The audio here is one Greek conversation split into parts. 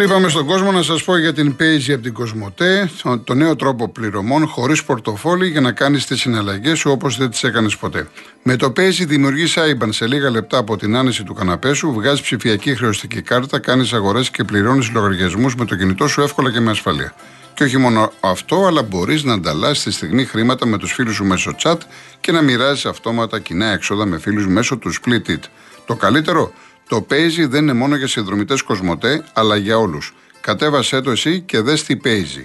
Πριν πάμε στον κόσμο, να σας πω για την Paisy από την Κοσμοτέ, το νέο τρόπο πληρωμών χωρίς πορτοφόλι για να κάνεις τις συναλλαγές σου όπως δεν τις έκανες ποτέ. Με το Paisy δημιουργείς IBAN σε λίγα λεπτά από την άνεση του καναπέ σου, βγάζεις ψηφιακή χρεωστική κάρτα, κάνεις αγορές και πληρώνεις λογαριασμούς με το κινητό σου εύκολα και με ασφαλεία. Και όχι μόνο αυτό, αλλά μπορείς να ανταλλάσσει τη στιγμή χρήματα με τους φίλους σου μέσω chat και να μοιράζεις αυτόματα κοινά έξοδα με φίλους μέσω του Split It. Το καλύτερο, το Paisy δεν είναι μόνο για συνδρομητές Κοσμοτέ, αλλά για όλους. Κατέβασέ το εσύ και δες τι Paisy.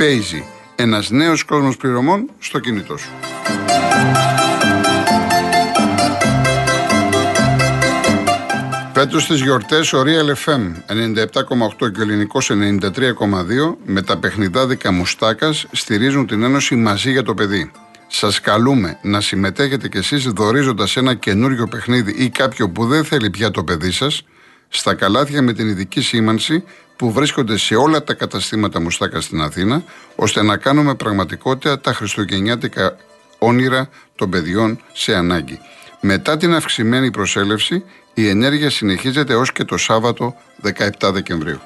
Paisy, ένας νέος κόσμος πληρωμών στο κινητό σου. Φέτος στις γιορτές ο Real FM 97,8 και ο Ελληνικός 93,2 με τα παιχνιδάδικα Μουστάκας στηρίζουν την Ένωση μαζί για το παιδί. Σας καλούμε να συμμετέχετε κι εσείς δορίζοντας ένα καινούριο παιχνίδι ή κάποιο που δεν θέλει πια το παιδί σας στα καλάθια με την ειδική σήμανση που βρίσκονται σε όλα τα καταστήματα Μουστάκας στην Αθήνα, ώστε να κάνουμε πραγματικότητα τα χριστουγεννιάτικα όνειρα των παιδιών σε ανάγκη. Μετά την αυξημένη προσέλευση, η ενέργεια συνεχίζεται ως και το Σάββατο 17 Δεκεμβρίου.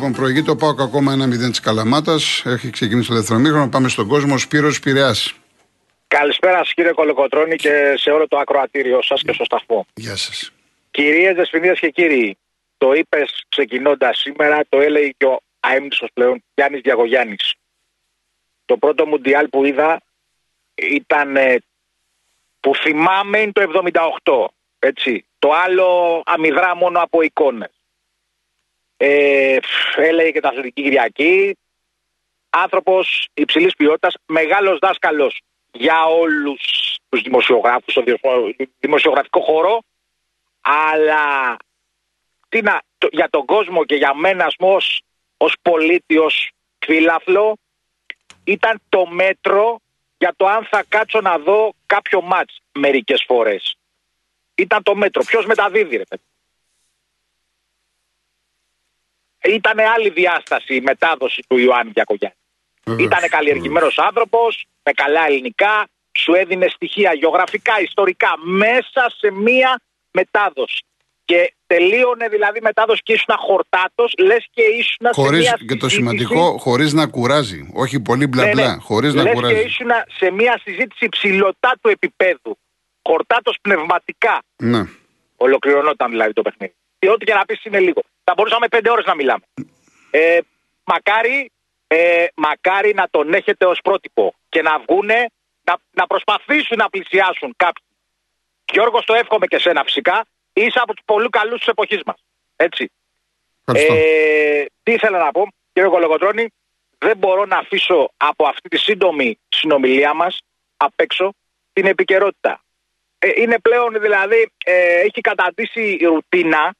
Λοιπόν, προηγείται ο Πάοκ ακόμα ένα 0 της Καλαμάτας. Έχει ξεκινήσει το δεύτερο μήχρονο. Πάμε στον κόσμο. Σπύρος Πειραιά. Καλησπέρα σας κύριε Κολοκοτρόνη και σε όλο το ακροατήριό σας και στο σταθμό. Γεια σας. Κυρίες Δεσποινίδες και κύριοι, το είπες ξεκινώντας σήμερα, το έλεγε και ο αέμνησο πλέον Γιάννης Διαγωγιάννης. Το πρώτο μουντιάλ που είδα ήταν ε, που θυμάμαι είναι το 78. Έτσι. Το άλλο αμυδρά μόνο από εικόνες. Ε, έλεγε και τα Αθλητική Κυριακή. Άνθρωπος υψηλής ποιότητας, μεγάλος δάσκαλος για όλους τους δημοσιογράφους στο δημοσιογραφικό χώρο αλλά τι να, το, για τον κόσμο και για μένα ως, ως πολίτη, ως φίλαθλο ήταν το μέτρο για το αν θα κάτσω να δω κάποιο μάτς μερικές φορές. Ήταν το μέτρο. Ποιος μεταδίδει ρε παιδί. Ήταν άλλη διάσταση η μετάδοση του Ιωάννη Διακογιάννη. Ήταν καλλιεργημένος άνθρωπος, με καλά ελληνικά, σου έδινε στοιχεία γεωγραφικά, ιστορικά, μέσα σε μία μετάδοση. Και τελείωνε δηλαδή μετάδοση και ήσουν χορτάτο, λες και ήσουν χωρίς, σε μια Και το σημαντικό, χωρίς να κουράζει. Όχι πολύ μπλα μπλα. Ναι, ναι. Χωρίς να κουράζει. και ήσουν σε μια συζήτηση ψηλωτά του επίπεδου. Χορτάτος πνευματικά. Ναι. Ολοκληρωνόταν δηλαδή το παιχνίδι. Και ό,τι και να πεις είναι λίγο. Θα μπορούσαμε πέντε ώρες να μιλάμε. Ε, μακάρι, ε, μακάρι να τον έχετε ως πρότυπο και να βγούνε να, να προσπαθήσουν να πλησιάσουν κάποιοι Γιώργος, το εύχομαι και σένα φυσικά. Είσαι από τους πολύ καλούς της εποχής μας. Έτσι. Ε, τι ήθελα να πω, κύριε Κολογοτρόνη, δεν μπορώ να αφήσω από αυτή τη σύντομη συνομιλία μας απ' έξω την επικαιρότητα. Ε, είναι πλέον δηλαδή, ε, έχει καταντήσει η ρουτίνα,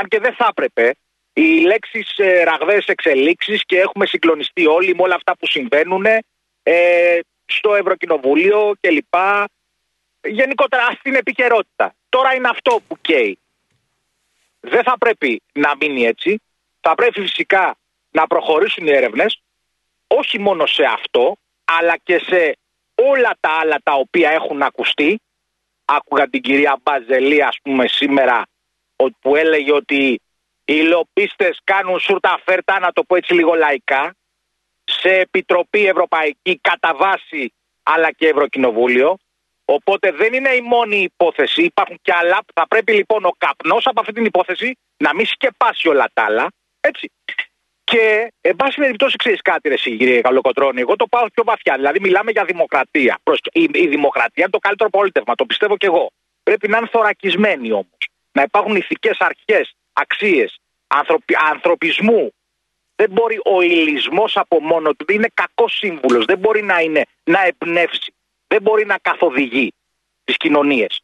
αν και δεν θα έπρεπε, οι λέξεις ε, ραγδαίες εξελίξεις και έχουμε συγκλονιστεί όλοι με όλα αυτά που συμβαίνουν ε, στο Ευρωκοινοβούλιο κλπ γενικότερα στην επικαιρότητα. Τώρα είναι αυτό που καίει. Δεν θα πρέπει να μείνει έτσι. Θα πρέπει φυσικά να προχωρήσουν οι έρευνες όχι μόνο σε αυτό αλλά και σε όλα τα άλλα τα οποία έχουν ακουστεί. Άκουγα την κυρία Μπαζελή ας πούμε σήμερα που έλεγε ότι οι λοπίστες κάνουν σούρτα φέρτα να το πω έτσι λίγο λαϊκά σε Επιτροπή Ευρωπαϊκή κατά βάση αλλά και Ευρωκοινοβούλιο Οπότε δεν είναι η μόνη υπόθεση. Υπάρχουν και άλλα. Θα πρέπει λοιπόν ο καπνός από αυτή την υπόθεση να μην σκεπάσει όλα τα άλλα. Έτσι. Και, εν πάση περιπτώσει, ξέρεις κάτι, ρε κύριε Καλοκοτρόνη. Εγώ το πάω πιο βαθιά. Δηλαδή, μιλάμε για δημοκρατία. Η, η δημοκρατία είναι το καλύτερο πολίτευμα. Το πιστεύω κι εγώ. Πρέπει να είναι θωρακισμένη όμως. Να υπάρχουν ηθικές αρχές, αξίες, ανθρωπισμού. Δεν μπορεί ο ηλισμός από μόνο του. Είναι κακός σύμβουλος. Δεν μπορεί να, είναι, να εμπνεύσει δεν μπορεί να καθοδηγεί τις κοινωνίες.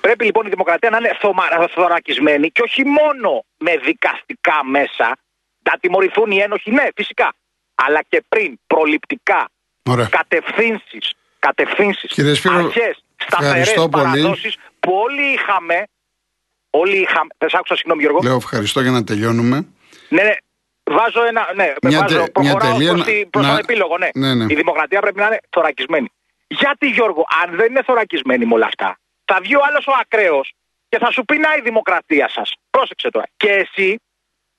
Πρέπει λοιπόν η δημοκρατία να είναι θωρακισμένη και όχι μόνο με δικαστικά μέσα. Να τιμωρηθούν οι ένοχοι, ναι, φυσικά. Αλλά και πριν, προληπτικά, κατευθύνσεις, κατευθύνσεις, αρχές, σταθερές παραδόσεις που όλοι είχαμε. Όλοι είχαμε. Δεν σ' άκουσα, συγγνώμη, Γιώργο. Λέω ευχαριστώ για να τελειώνουμε. Ναι, ναι. Βάζω ένα. Ναι, μια βάζω, τε, προχωράω προς, προς τον επίλογο. Ναι. ναι, ναι. Η δημοκρατία πρέπει να είναι θωρακισμένη. Γιατί Γιώργο, αν δεν είναι θωρακισμένοι με όλα αυτά, θα βγει ο άλλος ο ακραίος και θα σου πει να η δημοκρατία σας. Πρόσεξε τώρα. Και εσύ,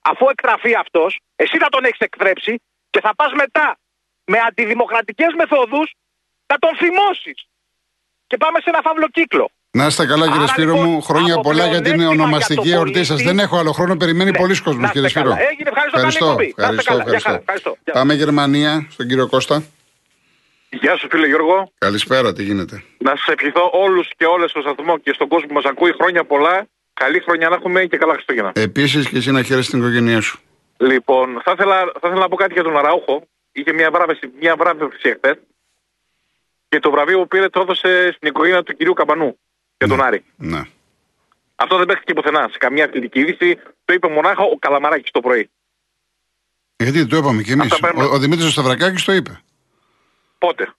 αφού εκτραφεί αυτός, εσύ θα τον έχεις εκτρέψει και θα πας μετά με αντιδημοκρατικές μεθόδους να τον θυμώσεις. Και πάμε σε ένα φαύλο κύκλο. Να είστε καλά, κύριε Σπύρο λοιπόν, μου. Χρόνια πολλά για την ονομαστική εορτή σας. Δεν έχω άλλο χρόνο. Περιμένει Ναι. πολλοί κόσμος, Να κύριε είστε Σπύρο. καλά. Έγινε, ευχαριστώ, καλή εκπομπή. Να είστε ευχαριστώ, καλά. Γεια ευχαριστώ. χαρά. Ευχαριστώ. Γεια. Πάμε Γερμανία, στον κύριο Κώστα. Γεια σου φίλε Γιώργο. Καλησπέρα, τι γίνεται; Να σα ευχηθώ όλους και όλες στο σταθμό και στον κόσμο που μας ακούει χρόνια πολλά. Καλή χρονιά να έχουμε και καλά Χριστούγεννα. Επίσης και εσύ να χαίρεσαι την οικογένειά σου. Λοιπόν, θα ήθελα, θα ήθελα να πω κάτι για τον Αραούχο. Είχε μια βράβευση, μια βράβευση εχθέ. Και το βραβείο που πήρε το έδωσε στην οικογένεια του κυρίου Καμπανού για τον Άρη. Ναι. Αυτό δεν παίχτηκε πουθενά. Σε καμία αθλητική είδηση το είπε μονάχα ο Καλαμαράκης το πρωί. Γιατί το είπαμε κι εμείς. Αυτά παίρνουμε. Ο, ο Δημήτρης Σταυρακάκης το είπε. Πότε;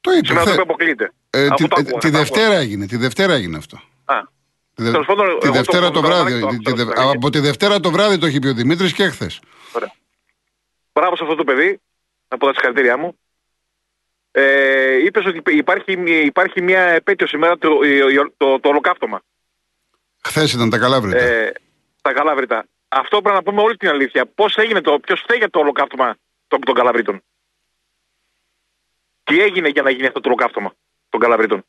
Το είπε. Σήμερα το χθε. είπε αποκλείεται. Ε, Αφού τη, το ε, άκουγα, τη το Δευτέρα έγινε. Τη Δευτέρα έγινε αυτό. άκουγα. Α, Τη, δε- Τέλος πάντων, εγώ τη το- Δευτέρα το το βράδυ. Καλαμαράκη το τη- τη- άκουσα, δε- το από τη Δευτέρα το βράδυ το έχει πει ο Δημήτρης και χθες. Ωραία. Μπράβο σε αυτό το παιδί. Να πω τα συγχαρητήριά μου. Ε, Είπες ότι υπάρχει, υπάρχει μια επέτειος σήμερα το, το, το, το ολοκαύτωμα. Χθες ήταν τα καλάβρητα. Ε, τα Καλάβρητα. Αυτό πρέπει να πούμε όλη την αλήθεια. Πώς έγινε το, ποιος φταίει για το ολοκαύτωμα των, των Καλαβρίτων; Τι έγινε για να γίνει αυτό το ολοκαύτωμα των Καλαβρίτων;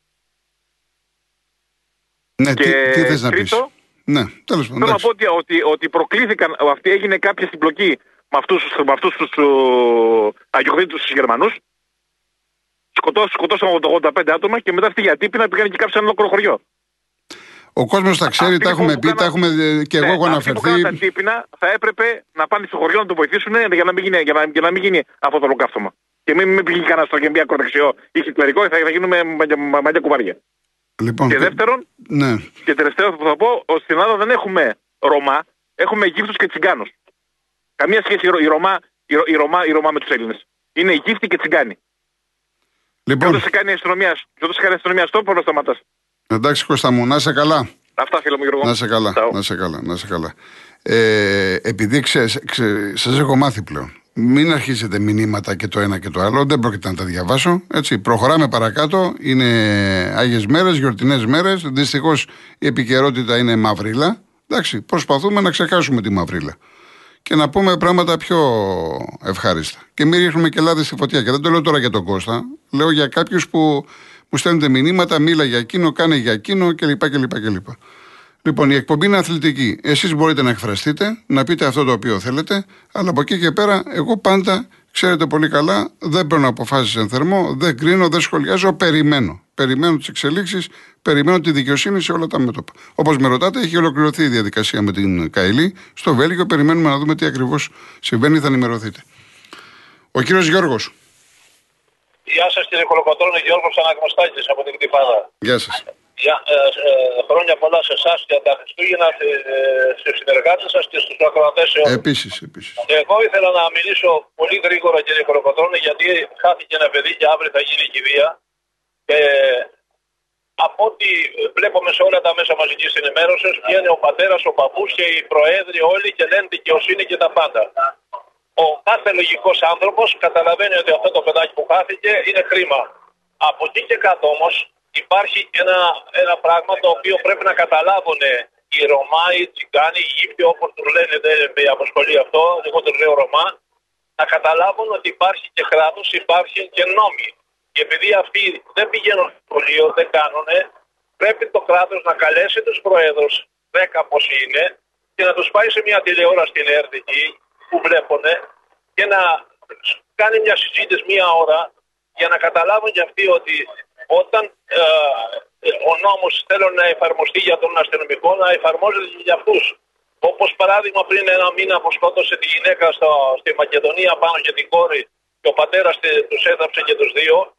ναι, τι, και τι θες να πεις; τρίτο, Ναι, τέλος πάντων. Θέλω να εντάξει. πω ότι, ότι, ότι προκλήθηκαν, αυτή έγινε κάποια συμπλοκή με αυτούς με αυτούς τους αγιοχρήτους τους Γερμανούς. Σκοτώσαν, σκοτώσαν 85 άτομα και μετά αυτή για τύπηνα πήγαν και κάψαν ένα ολόκληρο χωριό. Ο κόσμος τα ξέρει, Αυτοί τα έχουμε λοιπόν πει, που τα έχουμε ε, και εγώ Ναι, έχω αυτοί που κάναν τα αναφερθεί. τύπηνα θα έπρεπε να πάνε στο χωριό να το βοηθήσουν για να μην γίνει, για να, για να μην γίνει αυτό το ολοκαύτωμα. Και μην, μην πήγε κανένας στο γεμπία ακροδεξιό ή χιτλερικό, θα, θα γίνουμε μαλλιά, μαλλιά κουβάρια. Λοιπόν, Και δεύτερον, ναι, και τελευταίο που θα πω, ότι στην Ελλάδα δεν έχουμε Ρωμά, έχουμε Αιγύπτους και Τσιγκάνους. Καμία σχέση η, Ρο- η, Ρωμά, η, Ρο- η, Ρωμά, η Ρωμά με τους Έλληνες. Είναι Αιγύπτιοι και Τσιγκάνοι. Και λοιπόν, όταν σε κάνει η αστυνομία, και όταν σε κάνει η αστυνομία στο να σταματάς. εντάξει Κώστα μου, να είσαι καλά. Αυτά φίλε μου Γιώργο. Να είσαι καλά, Τσάου. να είσαι καλά, να είσαι καλά. Ε, επειδή ξέρεις, ξέρεις, σας έχω μάθει πλέον. Μην αρχίσετε μηνύματα και το ένα και το άλλο. Δεν πρόκειται να τα διαβάσω. Έτσι, προχωράμε παρακάτω. Είναι Άγιες μέρες, γιορτινές μέρες. Δυστυχώς η επικαιρότητα είναι μαυρίλα. Εντάξει, προσπαθούμε να ξεχάσουμε τη μαυρίλα. Και να πούμε πράγματα πιο ευχάριστα. Και μην ρίχνουμε και λάδι στη φωτιά. Και δεν το λέω τώρα για τον Κώστα. Λέω για κάποιους που μου στέλνετε μηνύματα, μίλα για εκείνο, κάνε για εκείνο κλπ. κλπ, κλπ. Λοιπόν, η εκπομπή είναι αθλητική. Εσείς μπορείτε να εκφραστείτε, να πείτε αυτό το οποίο θέλετε, αλλά από εκεί και πέρα, εγώ πάντα, ξέρετε πολύ καλά, δεν παίρνω αποφάσεις εν θερμό, δεν κρίνω, δεν σχολιάζω, περιμένω. Περιμένω τις εξελίξεις, περιμένω τη δικαιοσύνη σε όλα τα μέτωπα. Όπως με ρωτάτε, έχει ολοκληρωθεί η διαδικασία με την Καηλή. Στο Βέλγιο περιμένουμε να δούμε τι ακριβώς συμβαίνει, θα ενημερωθείτε. Ο κύριος Γιώργος. Γεια σας κύριε Κολοκοτρώνη, Γιώργος Αναγνωστάκης από την Κτυπάδα. Γεια σας. Για, ε, ε, χρόνια πολλά σε εσάς για τα Χριστούγεννα, ε, στους συνεργάτες σας και στους ακροατές. όλους. Επίσης, επίσης. Εγώ ήθελα να μιλήσω πολύ γρήγορα κύριε Κολοκοτρώνη γιατί χάθηκε ένα παιδί και αύριο θα γίνει κηδεία. Και από ό,τι βλέπουμε σε όλα τα μέσα μαζικής ενημέρωσης, βγαίνει ο πατέρας, ο παππούς και οι προέδροι όλοι και λένε δικαιοσύνη και τα πάντα. Ο κάθε λογικός άνθρωπος καταλαβαίνει ότι αυτό το παιδάκι που χάθηκε είναι κρίμα. Από εκεί και κάτω όμως υπάρχει ένα, ένα πράγμα το οποίο πρέπει να καταλάβουν οι Ρωμά, οι Τσιγκάνοι, οι Αιγύπτιοι όπως τους λένε, δεν με αποσχολεί αυτό, εγώ τους λέω Ρωμά, να καταλάβουν ότι υπάρχει και κράτος, υπάρχει και νόμοι. Και επειδή αυτοί δεν πηγαίνουν στο σχολείο, δεν κάνουν, πρέπει το κράτος να καλέσει τους προέδρου, 10 πώς είναι, και να τους πάει σε μια τηλεόραση στην ΕΡΤ εκεί που βλέπουν και να κάνει μια συζήτηση μία ώρα για να καταλάβουν και αυτοί ότι όταν ε, ο νόμος θέλουν να εφαρμοστεί για τον αστυνομικό να εφαρμόζεται και για αυτούς. Όπως παράδειγμα πριν ένα μήνα που σκότωσε τη γυναίκα στο, στη Μακεδονία πάνω και την κόρη και ο πατέρας τε- τους έδαψε και τους δύο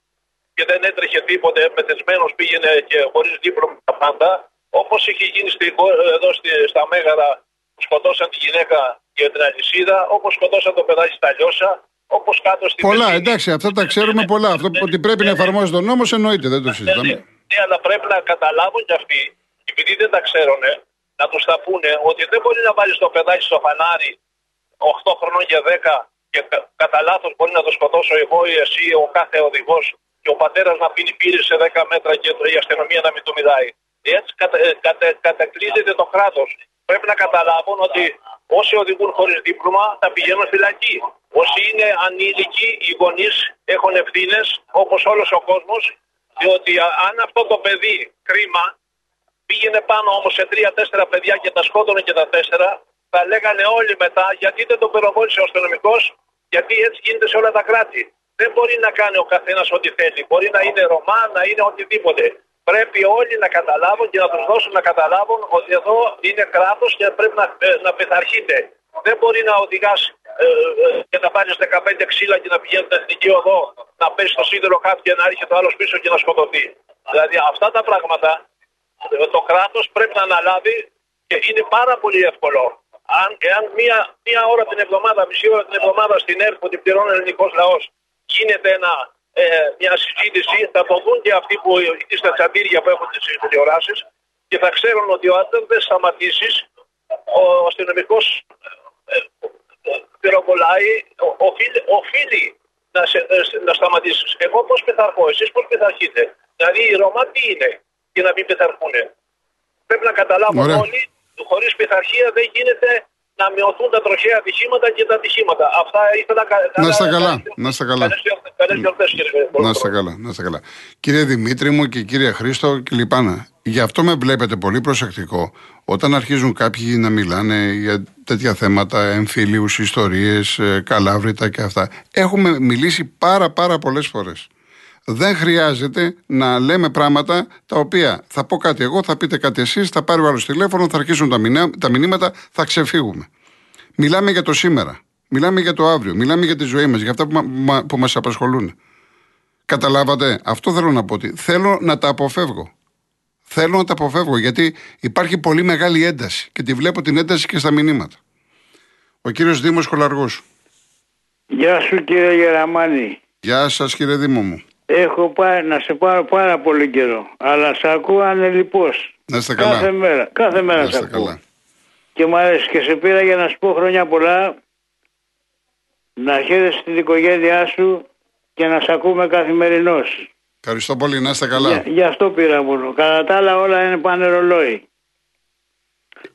και δεν έτρεχε τίποτε, πετεσμένος πήγαινε και χωρίς δίπλωμα τα πάντα όπως είχε γίνει στη, χω- εδώ στη, στα Μέγαρα που σκοτώσαν τη γυναίκα για την αλυσίδα, όπως σκοτώσαν το παιδάκι στα Λιώσα, όπως κάτω στη Πολλά, Μεσίνη. εντάξει, αυτά τα ξέρουμε πολλά. Αυτό που- ότι πρέπει να εφαρμόζει τον νόμος εννοείται, δεν το Ναι, ναι, συζητάμε. ναι, αλλά πρέπει να καταλάβουν κι αυτοί, επειδή δεν τα ξέρουν, να τους τα πούνε ότι δεν μπορεί να βάλεις το παιδάκι στο φανάρι 8 χρονών και 10 και κα- κατά λάθος μπορεί να το σκοτώσω εγώ ή εσύ, ο κάθε οδηγός και ο πατέρας να πίνει πύρη σε 10 μέτρα και η αστυνομία να μην του μιλάει. Έτσι κατα, ε, κατα, κατακλείζεται το κράτος. Πρέπει να καταλάβουν ότι όσοι οδηγούν χωρίς δίπλωμα θα πηγαίνουν φυλακή. Όσοι είναι ανήλικοι, οι γονείς έχουν ευθύνες όπως όλος ο κόσμος. Διότι αν αυτό το παιδί κρίμα πήγαινε πάνω όμως σε τρία-τέσσερα παιδιά και τα σκότωνε και τα τέσσερα, θα λέγανε όλοι μετά γιατί δεν τον πυροβόλησε ο αστυνομικός, γιατί έτσι γίνεται σε όλα τα κράτη. Δεν μπορεί να κάνει ο καθένας ό,τι θέλει. Μπορεί να είναι Ρωμά, να είναι οτιδήποτε. Πρέπει όλοι να καταλάβουν και να τους δώσουν να καταλάβουν ότι εδώ είναι κράτος και πρέπει να, ε, να πειθαρχείτε. Δεν μπορεί να οδηγάς ε, ε, και να πάρεις 15 ξύλα και να πηγαίνεις στην εθνική οδό, να πέσεις στο σίδερο κάτι και να έρχεται ο άλλος πίσω και να σκοτωθεί. Δηλαδή αυτά τα πράγματα ε, το κράτος πρέπει να αναλάβει και είναι πάρα πολύ εύκολο. Αν, εάν μία, μία ώρα την εβδομάδα, μισή ώρα την εβδομάδα στην ΕΡΤ που την πληρώνει ο ελληνικός λαός γίνεται ένα, ε, μια συζήτηση, θα το δουν και αυτοί που είναι στα τσαντήρια που έχουν τις τηλεοράσεις και θα ξέρουν ότι ο αν δεν σταματήσεις, ο αστυνομικός ε, ε, πυροβολάει, οφείλει, οφείλει να, σε, να σταματήσεις. Εγώ πώς πειθαρχώ, εσείς πώς πειθαρχείτε. Δηλαδή οι Ρωμά τι είναι για να μην πειθαρχούν. Πρέπει να καταλάβουν Ωραία. όλοι, χωρίς πειθαρχία δεν γίνεται να μειωθούν τα τροχαία ατυχήματα και τα ατυχήματα. Αυτά ήθελα Να είστε καλά, να είστε καλά. Καλές γιορτέ, κύριε Να είστε καλά, να είστε καλά. Κύριε Δημήτρη μου και κύριε Χρήστο και λυπάνα. Γι' αυτό με βλέπετε πολύ προσεκτικό όταν αρχίζουν κάποιοι να μιλάνε για τέτοια θέματα, εμφύλιους, ιστορίες, ε, καλάβρητα και αυτά. Έχουμε μιλήσει πάρα πάρα πολλές φορές. Δεν χρειάζεται να λέμε πράγματα τα οποία θα πω κάτι εγώ, θα πείτε κάτι εσείς, θα πάρει ο άλλος τηλέφωνο, θα αρχίσουν τα, μηνύα- τα μηνύματα, θα ξεφύγουμε. Μιλάμε για το σήμερα. Μιλάμε για το αύριο. Μιλάμε για τη ζωή μας, για αυτά που, μα, μα- που μας απασχολούν. Καταλάβατε, αυτό θέλω να πω. Ότι θέλω να τα αποφεύγω. Θέλω να τα αποφεύγω γιατί υπάρχει πολύ μεγάλη ένταση και τη βλέπω την ένταση και στα μηνύματα. Ο κύριος Δήμος Κολαργός. Γεια σου κύριε Γεραμάνη. Γεια σας κύριε Δήμο μου. Έχω πάει να σε πάρω πάρα πολύ καιρό. Αλλά σε ακούω ανελιπώς. Να είστε καλά. Κάθε μέρα. Κάθε μέρα Να σε είστε ακούω. καλά. Και μου αρέσει και σε πήρα για να σου πω χρόνια πολλά. Να χαίρεσαι την οικογένειά σου και να σε ακούμε καθημερινώς. Ευχαριστώ πολύ, να είστε καλά. Για, γι' αυτό πήρα μόνο. Κατά τα άλλα όλα είναι πάνε ρολόι.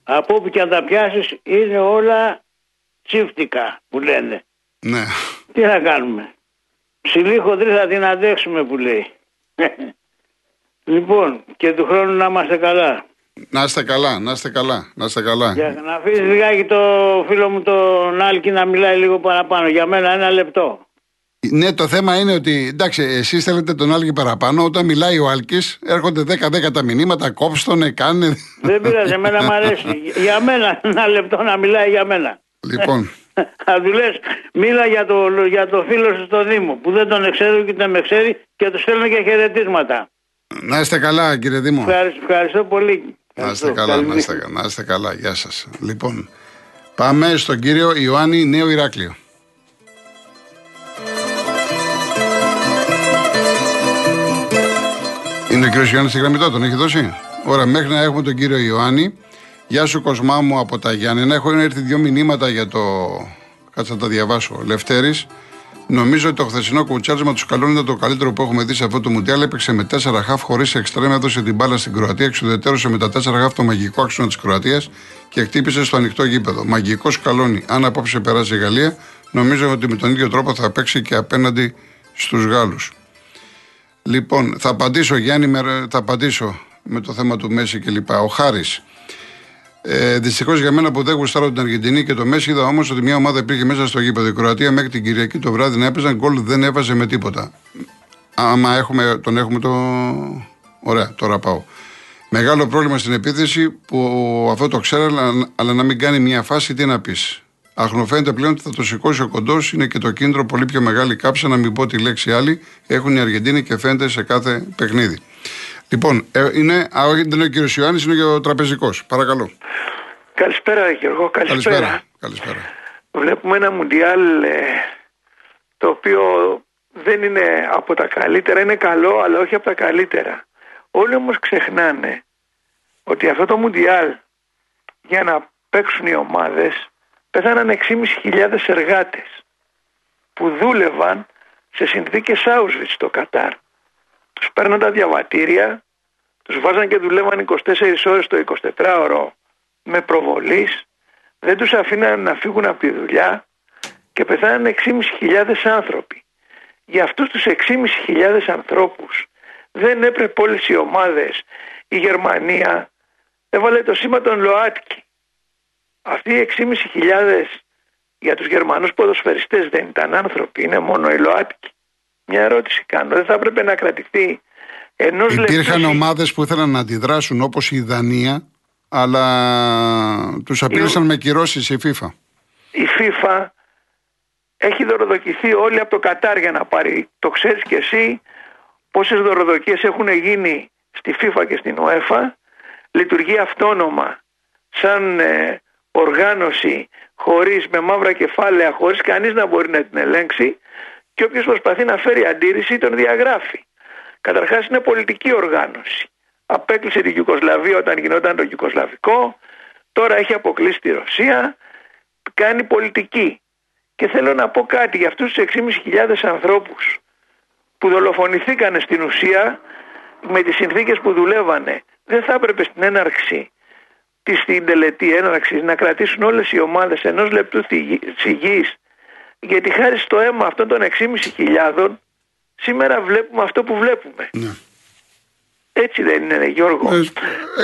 Από όπου και αν τα πιάσεις είναι όλα τσίφτικα που λένε. Ναι. Τι να κάνουμε; Ψηλή χοντρή θα την αντέξουμε που λέει. λοιπόν, και του χρόνου να είμαστε καλά. Να είστε καλά, να είστε καλά, να είστε καλά. Για να αφήσεις λιγάκι το φίλο μου τον Άλκη να μιλάει λίγο παραπάνω. Για μένα ένα λεπτό. Ναι, το θέμα είναι ότι εντάξει, εσείς θέλετε τον Άλκη παραπάνω. Όταν μιλάει ο Άλκης, έρχονται 10-10 τα μηνύματα, κόψτονε, κάνε. Δεν πειράζει, εμένα μου αρέσει. Για μένα ένα λεπτό να μιλάει για μένα. λοιπόν, Θα του λες, μίλα για το, για το φίλο σου στο Δήμο που δεν τον ξέρω και δεν με ξέρει και τους στέλνω και χαιρετίσματα. να είστε καλά, κύριε Δήμο. Ευχαριστώ, ευχαριστώ πολύ. Να είστε Ευχαριστώ. καλά, Καλή να είστε, νύχτα. να είστε καλά. Γεια σας. Λοιπόν, πάμε στον κύριο Ιωάννη Νέο Ηράκλειο. Είναι ο κύριος Ιωάννης στη γραμμή τώρα, τον έχει δώσει; Ωραία, μέχρι να έχουμε τον κύριο Ιωάννη. Γεια σου Κοσμά μου από τα Γιάννενα. Έχουν έρθει δύο μηνύματα για το... Κάτσε να τα διαβάσω. Λευτέρης. Νομίζω ότι το χθεσινό κουτσάρισμα τους Σκαλών ήταν το καλύτερο που έχουμε δει σε αυτό το Μουντιάλ. Έπαιξε με 4 χαφ χωρίς εξτρέμ, έδωσε την μπάλα στην Κροατία, εξουδετερώσε με τα 4 χαφ το μαγικό άξονα της Κροατίας και χτύπησε στο ανοιχτό γήπεδο. Μαγικός Σκαλόνι. Αν απόψε περάσει η Γαλλία, νομίζω ότι με τον ίδιο τρόπο θα παίξει και απέναντι στους Γάλλους. Λοιπόν, θα απαντήσω Γιάννη, με- θα απαντήσω με το θέμα του Μέση κλπ. Ο Χάρης. Ε, Δυστυχώς για μένα που δεν γουστάρω την Αργεντινή και το Μέση, είδα όμως ότι μια ομάδα υπήρχε μέσα στο γήπεδο. Η Κροατία μέχρι την Κυριακή το βράδυ να έπαιζαν γκολ δεν έβαζε με τίποτα. Άμα έχουμε, τον έχουμε το. Ωραία, τώρα πάω. Μεγάλο πρόβλημα στην επίθεση που αυτό το ξέρω, αλλά, αλλά να μην κάνει μια φάση, τι να πεις. Αχνοφαίνεται πλέον ότι θα το σηκώσει ο κοντός, είναι και το κίνητρο πολύ πιο μεγάλη κάψα, να μην πω τη λέξη άλλη. Έχουν οι Αργεντίνοι και φαίνεται σε κάθε παιχνίδι. Λοιπόν, ε, είναι, α, όχι, δεν είναι ο κύριος Ιωάννης, είναι και ο τραπεζικός. Παρακαλώ. Καλησπέρα Γιώργο, καλησπέρα. Καλησπέρα. Καλησπέρα. Βλέπουμε ένα Μουντιάλ ε, το οποίο δεν είναι από τα καλύτερα, είναι καλό αλλά όχι από τα καλύτερα. Όλοι όμως ξεχνάνε ότι αυτό το Μουντιάλ για να παίξουν οι ομάδες πέθαναν 6.500 εργάτες που δούλευαν σε συνθήκες Auschwitz στο Κατάρ. Τους παίρναν τα διαβατήρια, τους βάζαν και δουλεύαν 24 ώρες το 24ωρο με προβολής, δεν τους αφήναν να φύγουν από τη δουλειά και πεθάναν 6.500 άνθρωποι. Για αυτούς τους 6.500 ανθρώπους δεν έπρεπε όλες οι ομάδες, η Γερμανία έβαλε το σήμα των ΛΟΑΤΚΙ. Αυτοί οι 6.500 για τους Γερμανούς ποδοσφαιριστές δεν ήταν άνθρωποι, είναι μόνο οι ΛΟΑΤΚΙ. Μια ερώτηση κάνω, δεν θα έπρεπε να κρατηθεί ενός Υπήρχαν λεπτού- ομάδες που ήθελαν να αντιδράσουν όπως η Δανία, αλλά τους απείλησαν με κυρώσεις η FIFA. η FIFA έχει δωροδοκηθεί όλοι από το Κατάρ για να πάρει. Το ξέρεις και εσύ πόσες δωροδοκίες έχουν γίνει στη FIFA και στην UEFA. Λειτουργεί αυτόνομα σαν ε, οργάνωση χωρίς με μαύρα κεφάλαια, χωρίς κανείς να μπορεί να την ελέγξει και όποιος προσπαθεί να φέρει αντίρρηση τον διαγράφει. Καταρχάς είναι πολιτική οργάνωση. Απέκλεισε την Ιουκοσλαβία όταν γινόταν το Ιουκοσλαβικό, τώρα έχει αποκλείσει τη Ρωσία, κάνει πολιτική. Και θέλω να πω κάτι για αυτούς τους 6.500 ανθρώπους που δολοφονηθήκανε στην ουσία με τις συνθήκες που δουλεύανε. Δεν θα έπρεπε στην έναρξη της στην τελετή έναρξης να κρατήσουν όλες οι ομάδες ενός λεπτού θυγη- σιγής γιατί χάρη στο αίμα αυτών των 6.500 σήμερα βλέπουμε αυτό που βλέπουμε. Ναι. Έτσι δεν είναι ρε, Γιώργο. Ε,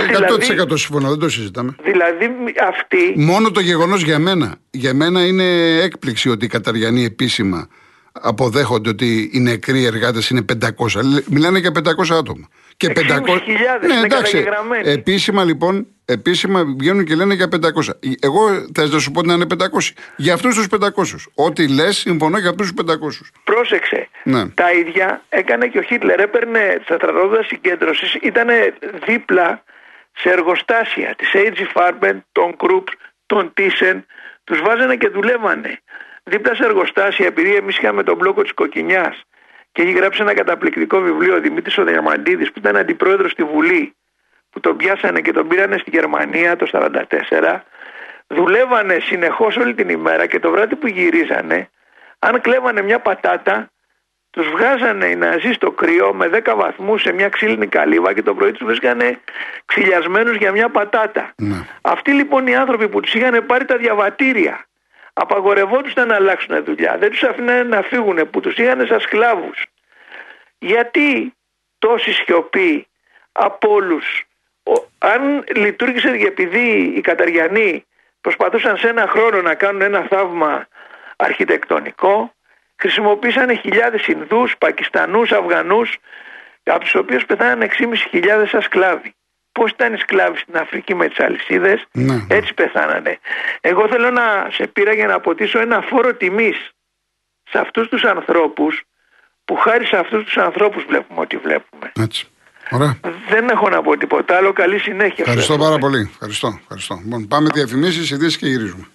δηλαδή, 100% συμφωνώ, δεν το συζητάμε. δηλαδή αυτοί Μόνο το γεγονός για μένα. Για μένα είναι έκπληξη ότι οι Καταριανοί επίσημα αποδέχονται ότι οι νεκροί εργάτες είναι 500. Λε- Μιλάνε για 500 άτομα. Και 6.500 είναι καταγεγραμμένοι. Επίσημα λοιπόν, επίσημα βγαίνουν και λένε για 500. Εγώ θα να σου πω να είναι 500. Για αυτούς τους 500. Ό,τι λες, συμφωνώ για αυτούς τους 500. Πρόσεξε. Ναι. Τα ίδια έκανε και ο Χίτλερ. Έπαιρνε στα στρατόπεδα συγκέντρωσης, ήταν δίπλα σε εργοστάσια της AG Farben, των Krupp, των Thyssen. Τους βάζανε και δουλεύανε. Δίπλα σε εργοστάσια, επειδή εμείς είχαμε τον μπλόκο της Κοκκινιάς και έχει γράψει ένα καταπληκτικό βιβλίο ο Δημήτρης ο Διαμαντίδης, που ήταν αντιπρόεδρος στη Βουλή, που τον πιάσανε και τον πήρανε στη Γερμανία το 1944. Δουλεύανε συνεχώς όλη την ημέρα και το βράδυ που γυρίζανε, αν κλέβανε μια πατάτα, τους βγάζανε οι Ναζί στο κρύο με 10 βαθμούς σε μια ξύλινη καλύβα και το πρωί τους βρίσκανε ξυλιασμένους για μια πατάτα. Ναι. Αυτοί λοιπόν οι άνθρωποι που τους είχαν πάρει τα διαβατήρια απαγορευόντουσαν να αλλάξουν δουλειά, δεν τους αφήνανε να φύγουν που τους είχαν σαν σκλάβους. Γιατί τόση σιωπή από όλους. Ο- αν λειτουργήσε και επειδή οι Καταριανοί προσπαθούσαν σε ένα χρόνο να κάνουν ένα θαύμα αρχιτεκτονικό, χρησιμοποίησαν χιλιάδες Ινδούς, Πακιστανούς, Αφγανούς, από τους οποίους πεθάναν 6.500 σαν σκλάβοι. Πώς ήταν οι σκλάβοι στην Αφρική με τις αλυσίδες, Ναι, ναι. έτσι πεθάνανε. Εγώ θέλω να σε πήρα για να αποτίσω ένα φόρο τιμής σε αυτούς τους ανθρώπους που χάρη σε αυτούς τους ανθρώπους βλέπουμε ό,τι βλέπουμε. Έτσι. Ωραία. Δεν έχω να πω τίποτα άλλο. Καλή συνέχεια. Ευχαριστώ σας πάρα εύχομαι. πολύ. Ευχαριστώ. Ευχαριστώ. Λοιπόν, πάμε διαφημίσεις, ειδήσεις και γυρίζουμε.